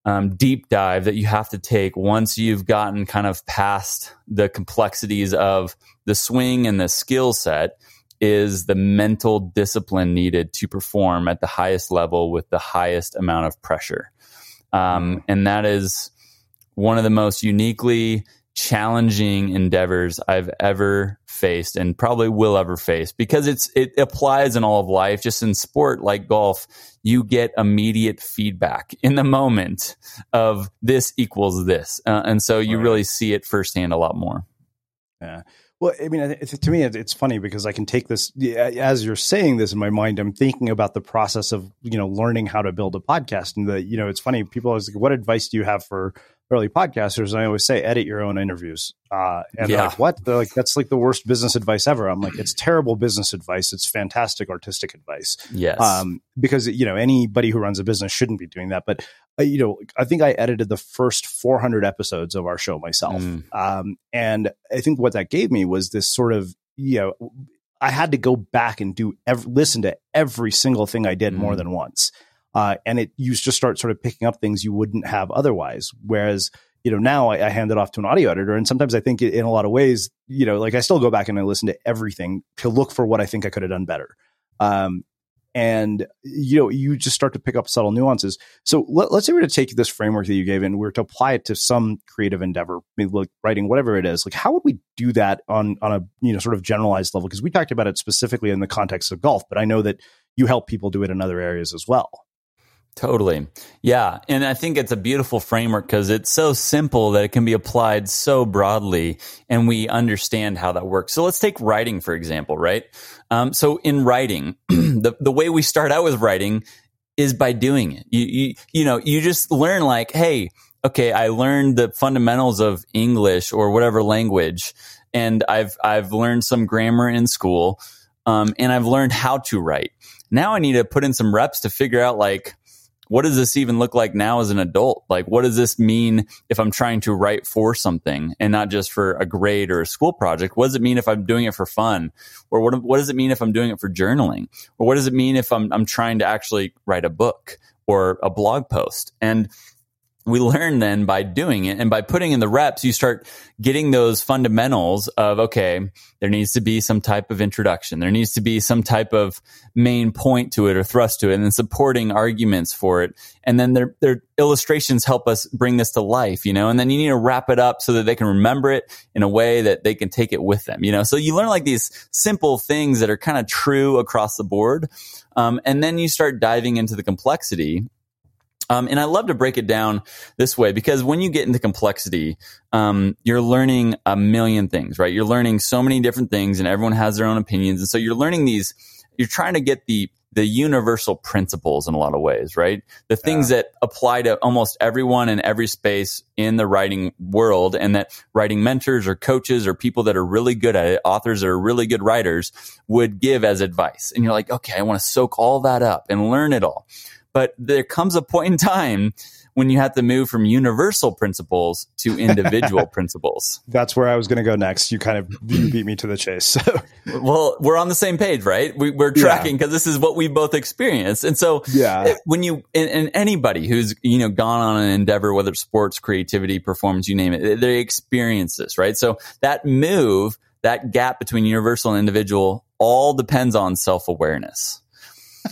um, deep dive that you have to take once you've gotten kind of past the complexities of the swing and the skill set is the mental discipline needed to perform at the highest level with the highest amount of pressure. Um, and that is one of the most uniquely challenging endeavors I've ever faced and probably will ever face because it's it applies in all of life. Just in sport like golf you get immediate feedback in the moment of this equals this. Uh, and so you right. really see it firsthand a lot more. Yeah well, I mean, to me, it's funny because I can take this as you're saying this in my mind. I'm thinking about the process of you know learning how to build a podcast, and the you know it's funny. People always like, "What advice do you have for early podcasters?" And I always say, "Edit your own interviews." Uh, and yeah. they're like, "What?" They're like, "That's like the worst business advice ever." I'm like, "It's terrible business advice. It's fantastic artistic advice." Yes, um, because you know anybody who runs a business shouldn't be doing that, but you know, I think I edited the first 400 episodes of our show myself. Mm. Um, and I think what that gave me was this sort of, you know, I had to go back and do every, listen to every single thing I did mm. more than once. Uh, and it, you just start sort of picking up things you wouldn't have otherwise. Whereas, you know, now I, I hand it off to an audio editor. And sometimes I think in a lot of ways, you know, like I still go back and I listen to everything to look for what I think I could have done better. Um, and you know you just start to pick up subtle nuances so let, us say we're to take this framework that you gave and we're to apply it to some creative endeavor like writing whatever it is like how would we do that on on a you know sort of generalized level because we talked about it specifically in the context of golf but i know that you help people do it in other areas as well Totally. Yeah. And I think it's a beautiful framework because it's so simple that it can be applied so broadly and we understand how that works. So let's take writing, for example, right? Um, so in writing, the, the way we start out with writing is by doing it. You, you, you know, you just learn like, Hey, okay, I learned the fundamentals of English or whatever language and I've, I've learned some grammar in school. Um, and I've learned how to write. Now I need to put in some reps to figure out like, what does this even look like now as an adult? Like, what does this mean if I'm trying to write for something and not just for a grade or a school project? What does it mean if I'm doing it for fun? Or what, what does it mean if I'm doing it for journaling? Or what does it mean if I'm, I'm trying to actually write a book or a blog post? And we learn then by doing it and by putting in the reps, you start getting those fundamentals of, okay, there needs to be some type of introduction. There needs to be some type of main point to it or thrust to it and then supporting arguments for it. And then their, their illustrations help us bring this to life, you know, and then you need to wrap it up so that they can remember it in a way that they can take it with them, you know, so you learn like these simple things that are kind of true across the board. Um, and then you start diving into the complexity um, and I love to break it down this way because when you get into complexity, um, you're learning a million things, right? You're learning so many different things and everyone has their own opinions. And so you're learning these, you're trying to get the, the universal principles in a lot of ways, right? The things yeah. that apply to almost everyone in every space in the writing world and that writing mentors or coaches or people that are really good at it, authors that are really good writers would give as advice. And you're like, okay, I want to soak all that up and learn it all. But there comes a point in time when you have to move from universal principles to individual principles. That's where I was going to go next. You kind of you beat me to the chase. So. well, we're on the same page, right? We, are tracking because yeah. this is what we both experienced. And so, yeah, when you and, and, anybody who's you know gone on an endeavor, whether it's sports, creativity, performance, you name it, they experience this, right? So that move, that gap between universal and individual, all depends on self awareness.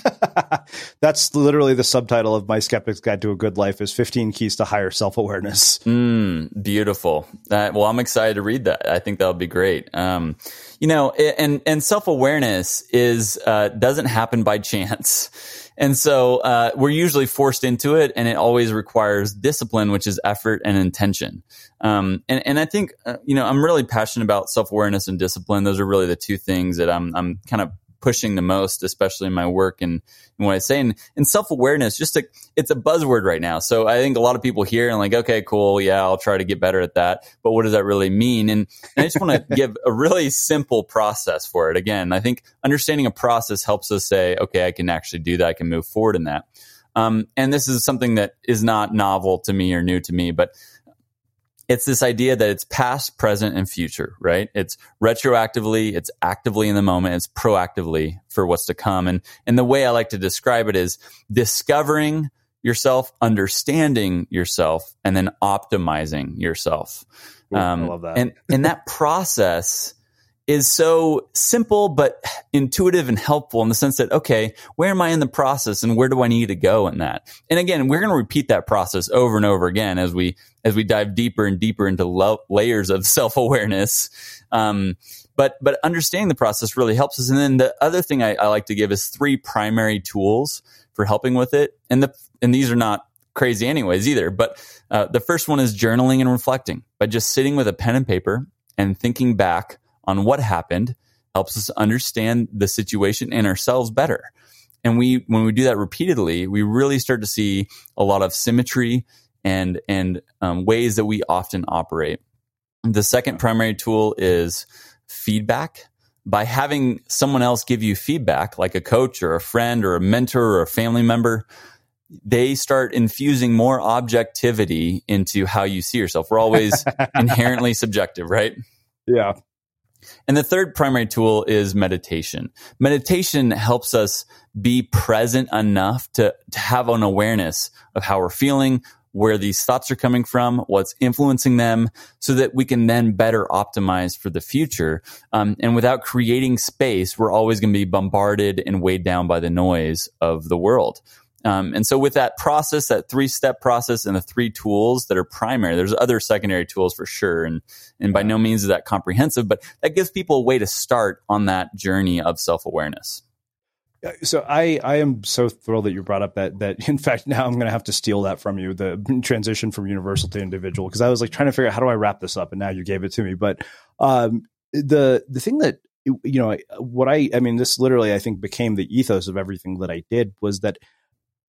That's literally the subtitle of my Skeptic's Guide to a Good Life is 15 Keys to Higher Self-Awareness. Mm, beautiful. Uh, well, I'm excited to read that. I think that'll be great. Um, you know, and, and self-awareness is, uh, doesn't happen by chance. And so, uh, we're usually forced into it and it always requires discipline, which is effort and intention. Um, and, and I think, uh, you know, I'm really passionate about self-awareness and discipline. Those are really the two things that I'm, I'm kind of pushing the most, especially in my work and, and what I say. And, and self awareness, just a, it's a buzzword right now. So I think a lot of people hear and like, okay, cool. Yeah, I'll try to get better at that. But what does that really mean? And, and I just want to give a really simple process for it. Again, I think understanding a process helps us say, okay, I can actually do that. I can move forward in that. Um, and this is something that is not novel to me or new to me, but it's this idea that it's past, present, and future, right? It's retroactively, it's actively in the moment, it's proactively for what's to come. And, and the way I like to describe it is discovering yourself, understanding yourself, and then optimizing yourself. Ooh, um, I love that. And, and that process is so simple but intuitive and helpful in the sense that okay where am i in the process and where do i need to go in that? And again we're going to repeat that process over and over again as we as we dive deeper and deeper into lo- layers of self-awareness. Um, but but understanding the process really helps us. And then the other thing I, I like to give is three primary tools for helping with it. And the and these are not crazy anyways either but uh, the first one is journaling and reflecting. By just sitting with a pen and paper and thinking back on what happened helps us understand the situation and ourselves better. And we, when we do that repeatedly, we really start to see a lot of symmetry and, and um, ways that we often operate. The second primary tool is feedback. By having someone else give you feedback, like a coach or a friend or a mentor or a family member, they start infusing more objectivity into how you see yourself. We're always inherently subjective, right? Yeah. And the third primary tool is meditation. Meditation helps us be present enough to, to have an awareness of how we're feeling, where these thoughts are coming from, what's influencing them, so that we can then better optimize for the future. Um, and without creating space, we're always going to be bombarded and weighed down by the noise of the world. Um, and so with that process, that three step process and the three tools that are primary, there's other secondary tools for sure. And, and by no means is that comprehensive, but that gives people a way to start on that journey of self awareness. So I, I am so thrilled that you brought up that that in fact now I'm going to have to steal that from you the transition from universal to individual because I was like trying to figure out how do I wrap this up and now you gave it to me but um, the the thing that you know what I I mean this literally I think became the ethos of everything that I did was that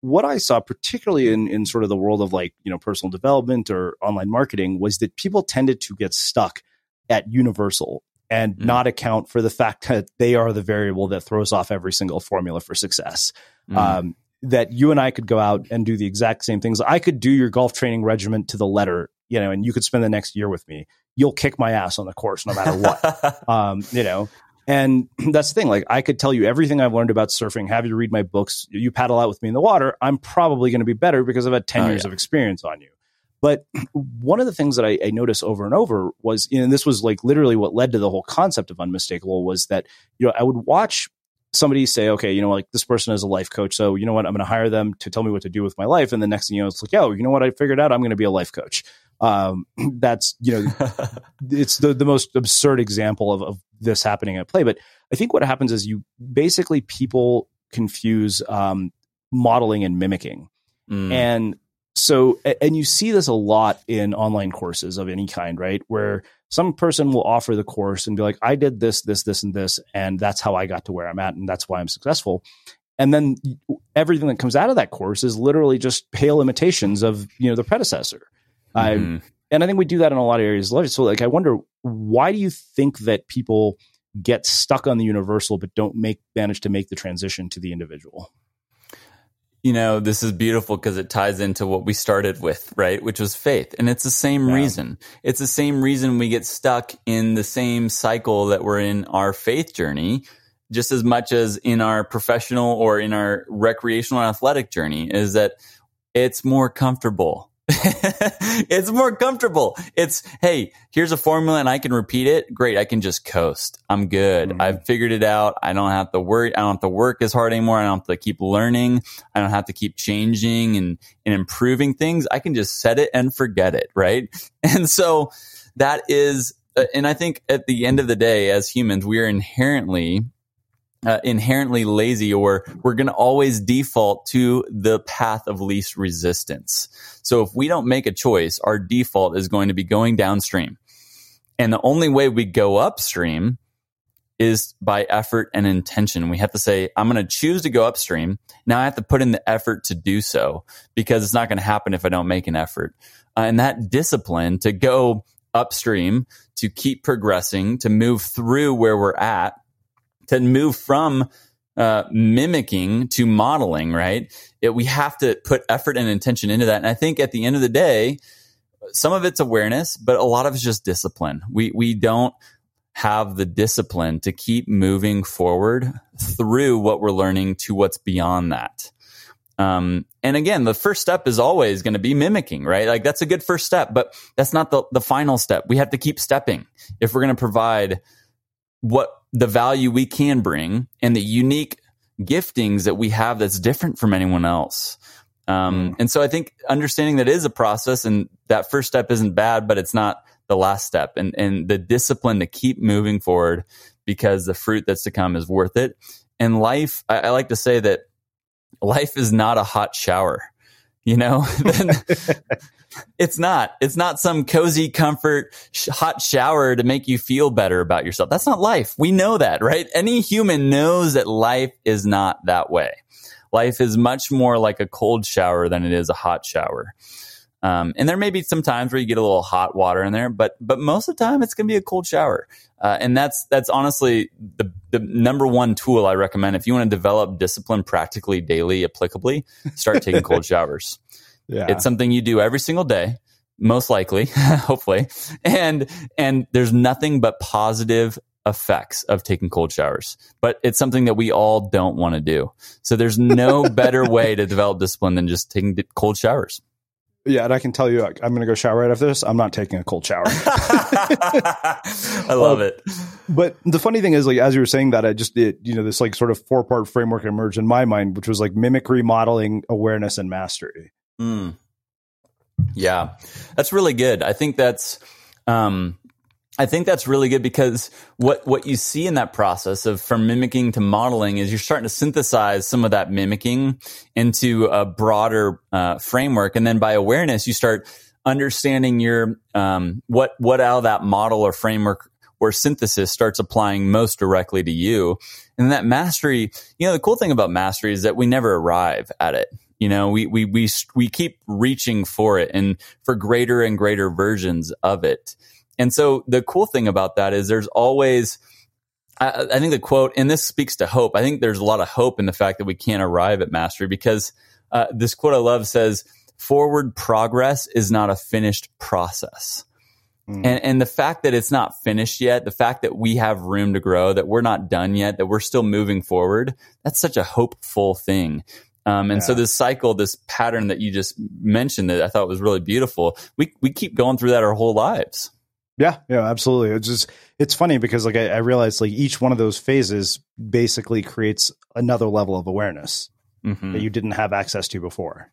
what I saw particularly in in sort of the world of like you know personal development or online marketing was that people tended to get stuck at universal and mm. not account for the fact that they are the variable that throws off every single formula for success. Mm. Um, that you and I could go out and do the exact same things. I could do your golf training regimen to the letter, you know, and you could spend the next year with me. You'll kick my ass on the course no matter what, um, you know. And that's the thing. Like, I could tell you everything I've learned about surfing, have you read my books, you paddle out with me in the water. I'm probably going to be better because I've had 10 oh, years yeah. of experience on you. But one of the things that I, I noticed over and over was, and this was like literally what led to the whole concept of unmistakable was that, you know, I would watch somebody say, okay, you know, like this person is a life coach. So, you know what, I'm going to hire them to tell me what to do with my life. And the next thing you know, it's like, oh, you know what, I figured out I'm going to be a life coach. Um, that's, you know, it's the, the most absurd example of, of this happening at play. But I think what happens is you basically people confuse um, modeling and mimicking. Mm. And so and you see this a lot in online courses of any kind right where some person will offer the course and be like i did this this this and this and that's how i got to where i'm at and that's why i'm successful and then everything that comes out of that course is literally just pale imitations of you know the predecessor mm-hmm. and i think we do that in a lot of areas of life so like i wonder why do you think that people get stuck on the universal but don't make manage to make the transition to the individual you know, this is beautiful because it ties into what we started with, right? Which was faith. And it's the same yeah. reason. It's the same reason we get stuck in the same cycle that we're in our faith journey, just as much as in our professional or in our recreational athletic journey, is that it's more comfortable it's more comfortable. It's, hey, here's a formula and I can repeat it. Great. I can just coast. I'm good. Mm-hmm. I've figured it out. I don't have to worry. I don't have to work as hard anymore. I don't have to keep learning. I don't have to keep changing and, and improving things. I can just set it and forget it. Right. And so that is, uh, and I think at the end of the day, as humans, we are inherently uh, inherently lazy or we're going to always default to the path of least resistance. So if we don't make a choice, our default is going to be going downstream. And the only way we go upstream is by effort and intention. We have to say, I'm going to choose to go upstream. Now I have to put in the effort to do so because it's not going to happen if I don't make an effort. Uh, and that discipline to go upstream, to keep progressing, to move through where we're at to move from uh, mimicking to modeling, right? It, we have to put effort and intention into that. And I think at the end of the day, some of it's awareness, but a lot of it's just discipline. We we don't have the discipline to keep moving forward through what we're learning to what's beyond that. Um, and again, the first step is always going to be mimicking, right? Like that's a good first step, but that's not the, the final step. We have to keep stepping if we're going to provide what the value we can bring and the unique giftings that we have that's different from anyone else. Um, mm. And so I think understanding that is a process and that first step isn't bad, but it's not the last step and, and the discipline to keep moving forward because the fruit that's to come is worth it. And life, I, I like to say that life is not a hot shower. You know, It's not. It's not some cozy comfort sh- hot shower to make you feel better about yourself. That's not life. We know that, right? Any human knows that life is not that way. Life is much more like a cold shower than it is a hot shower. Um, and there may be some times where you get a little hot water in there, but but most of the time it's going to be a cold shower. Uh, and that's that's honestly the the number one tool I recommend if you want to develop discipline practically daily, applicably. Start taking cold showers. Yeah. It's something you do every single day, most likely, hopefully. And and there's nothing but positive effects of taking cold showers. But it's something that we all don't want to do. So there's no better way to develop discipline than just taking cold showers. Yeah, and I can tell you, I'm going to go shower right after this. I'm not taking a cold shower. I love it. But the funny thing is, like as you were saying that, I just it, you know this like sort of four part framework emerged in my mind, which was like mimicry, modeling, awareness, and mastery. Mm. Yeah, that's really good. I think that's um, I think that's really good because what what you see in that process of from mimicking to modeling is you're starting to synthesize some of that mimicking into a broader uh, framework, and then by awareness you start understanding your um, what what out of that model or framework or synthesis starts applying most directly to you, and that mastery. You know, the cool thing about mastery is that we never arrive at it. You know, we we we we keep reaching for it and for greater and greater versions of it. And so the cool thing about that is there's always, I, I, think the quote, and this speaks to hope. I think there's a lot of hope in the fact that we can't arrive at mastery because uh, this quote I love says, forward progress is not a finished process. Mm. And, and the fact that it's not finished yet, the fact that we have room to grow, that we're not done yet, that we're still moving forward, that's such a hopeful thing. Um, and yeah. so this cycle, this pattern that you just mentioned that I thought was really beautiful, we, we keep going through that our whole lives. Yeah, yeah, absolutely. It's just it's funny because like I, I realized like each one of those phases basically creates another level of awareness mm-hmm. that you didn't have access to before.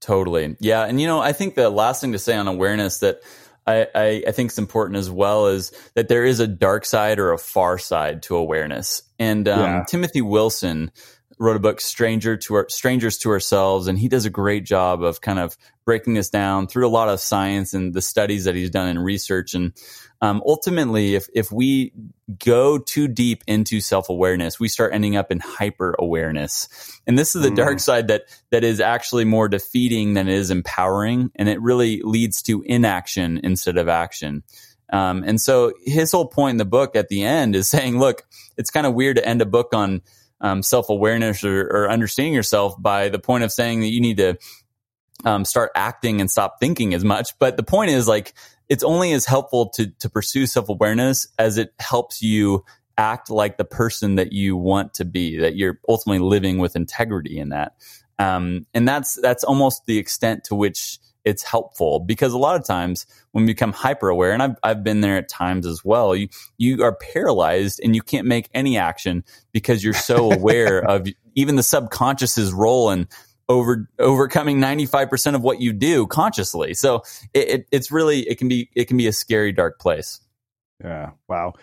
Totally. Yeah. And you know, I think the last thing to say on awareness that I, I, I think is important as well is that there is a dark side or a far side to awareness. And um, yeah. Timothy Wilson, wrote a book, Stranger to Our, Strangers to Ourselves, and he does a great job of kind of breaking this down through a lot of science and the studies that he's done in research. And um, ultimately, if if we go too deep into self awareness, we start ending up in hyper awareness, and this is the mm. dark side that that is actually more defeating than it is empowering, and it really leads to inaction instead of action. Um, and so his whole point in the book at the end is saying, look, it's kind of weird to end a book on um, self awareness or, or, understanding yourself by the point of saying that you need to um, start acting and stop thinking as much. But the point is like it's only as helpful to to pursue self awareness as it helps you act like the person that you want to be. That you're ultimately living with integrity in that. Um, and that's that's almost the extent to which it's helpful because a lot of times when we become hyper aware, and I've, I've been there at times as well, you, you are paralyzed and you can't make any action because you're so aware of even the subconscious's role in over overcoming 95% of what you do consciously. So it, it, it's really, it can be, it can be a scary, dark place. Yeah. Wow.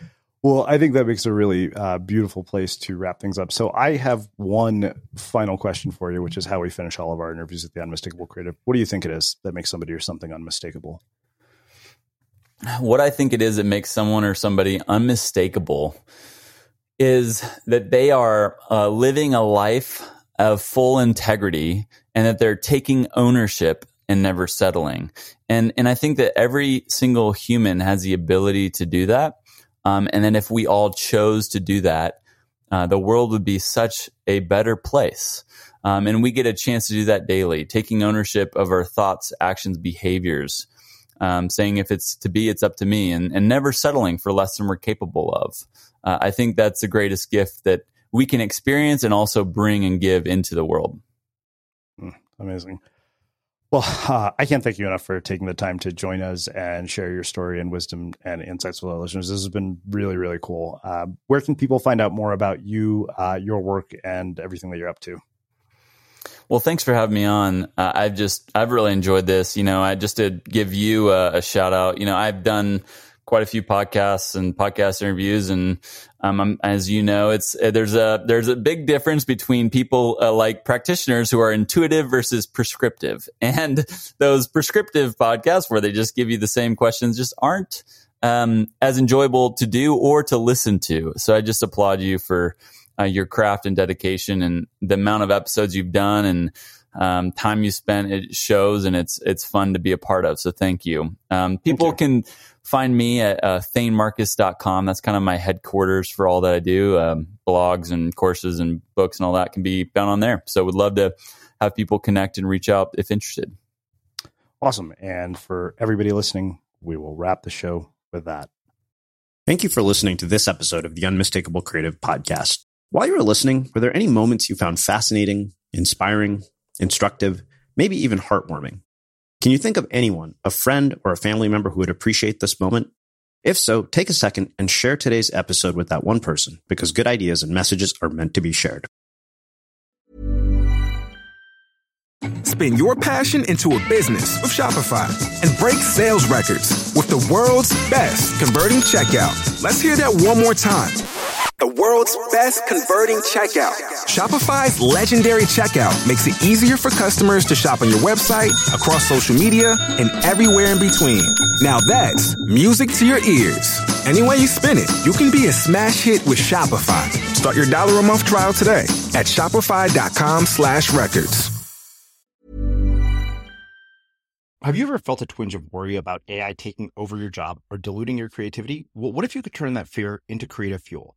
Well, I think that makes a really uh, beautiful place to wrap things up. So I have one final question for you, which is how we finish all of our interviews at the Unmistakable Creative. What do you think it is that makes somebody or something unmistakable? What I think it is that makes someone or somebody unmistakable is that they are uh, living a life of full integrity and that they're taking ownership and never settling. And and I think that every single human has the ability to do that. Um, and then if we all chose to do that, uh, the world would be such a better place. Um, and we get a chance to do that daily, taking ownership of our thoughts, actions, behaviors, um, saying if it's to be, it's up to me, and, and never settling for less than we're capable of. Uh, I think that's the greatest gift that we can experience and also bring and give into the world. Hmm, amazing. Well, uh, I can't thank you enough for taking the time to join us and share your story and wisdom and insights with our listeners. This has been really, really cool. Uh, where can people find out more about you, uh, your work, and everything that you're up to? Well, thanks for having me on. Uh, I've just, I've really enjoyed this. You know, I just did give you a, a shout out. You know, I've done quite a few podcasts and podcast interviews, and um, as you know, it's uh, there's a there's a big difference between people uh, like practitioners who are intuitive versus prescriptive, and those prescriptive podcasts where they just give you the same questions just aren't um, as enjoyable to do or to listen to. So I just applaud you for uh, your craft and dedication and the amount of episodes you've done and um, time you spent. It shows, and it's it's fun to be a part of. So thank you. Um, people thank you. can find me at uh, thanemarcus.com. That's kind of my headquarters for all that I do. Um, blogs and courses and books and all that can be found on there. So would love to have people connect and reach out if interested. Awesome. And for everybody listening, we will wrap the show with that. Thank you for listening to this episode of the Unmistakable Creative Podcast. While you were listening, were there any moments you found fascinating, inspiring, instructive, maybe even heartwarming? Can you think of anyone, a friend or a family member who would appreciate this moment? If so, take a second and share today's episode with that one person because good ideas and messages are meant to be shared. spin your passion into a business with Shopify and break sales records with the world's best converting checkout. Let's hear that one more time. The world's best converting checkout. Shopify's legendary checkout makes it easier for customers to shop on your website, across social media, and everywhere in between. Now that's music to your ears. Any way you spin it, you can be a smash hit with Shopify. Start your dollar a month trial today at shopify.com slash records. Have you ever felt a twinge of worry about AI taking over your job or diluting your creativity? Well, what if you could turn that fear into creative fuel?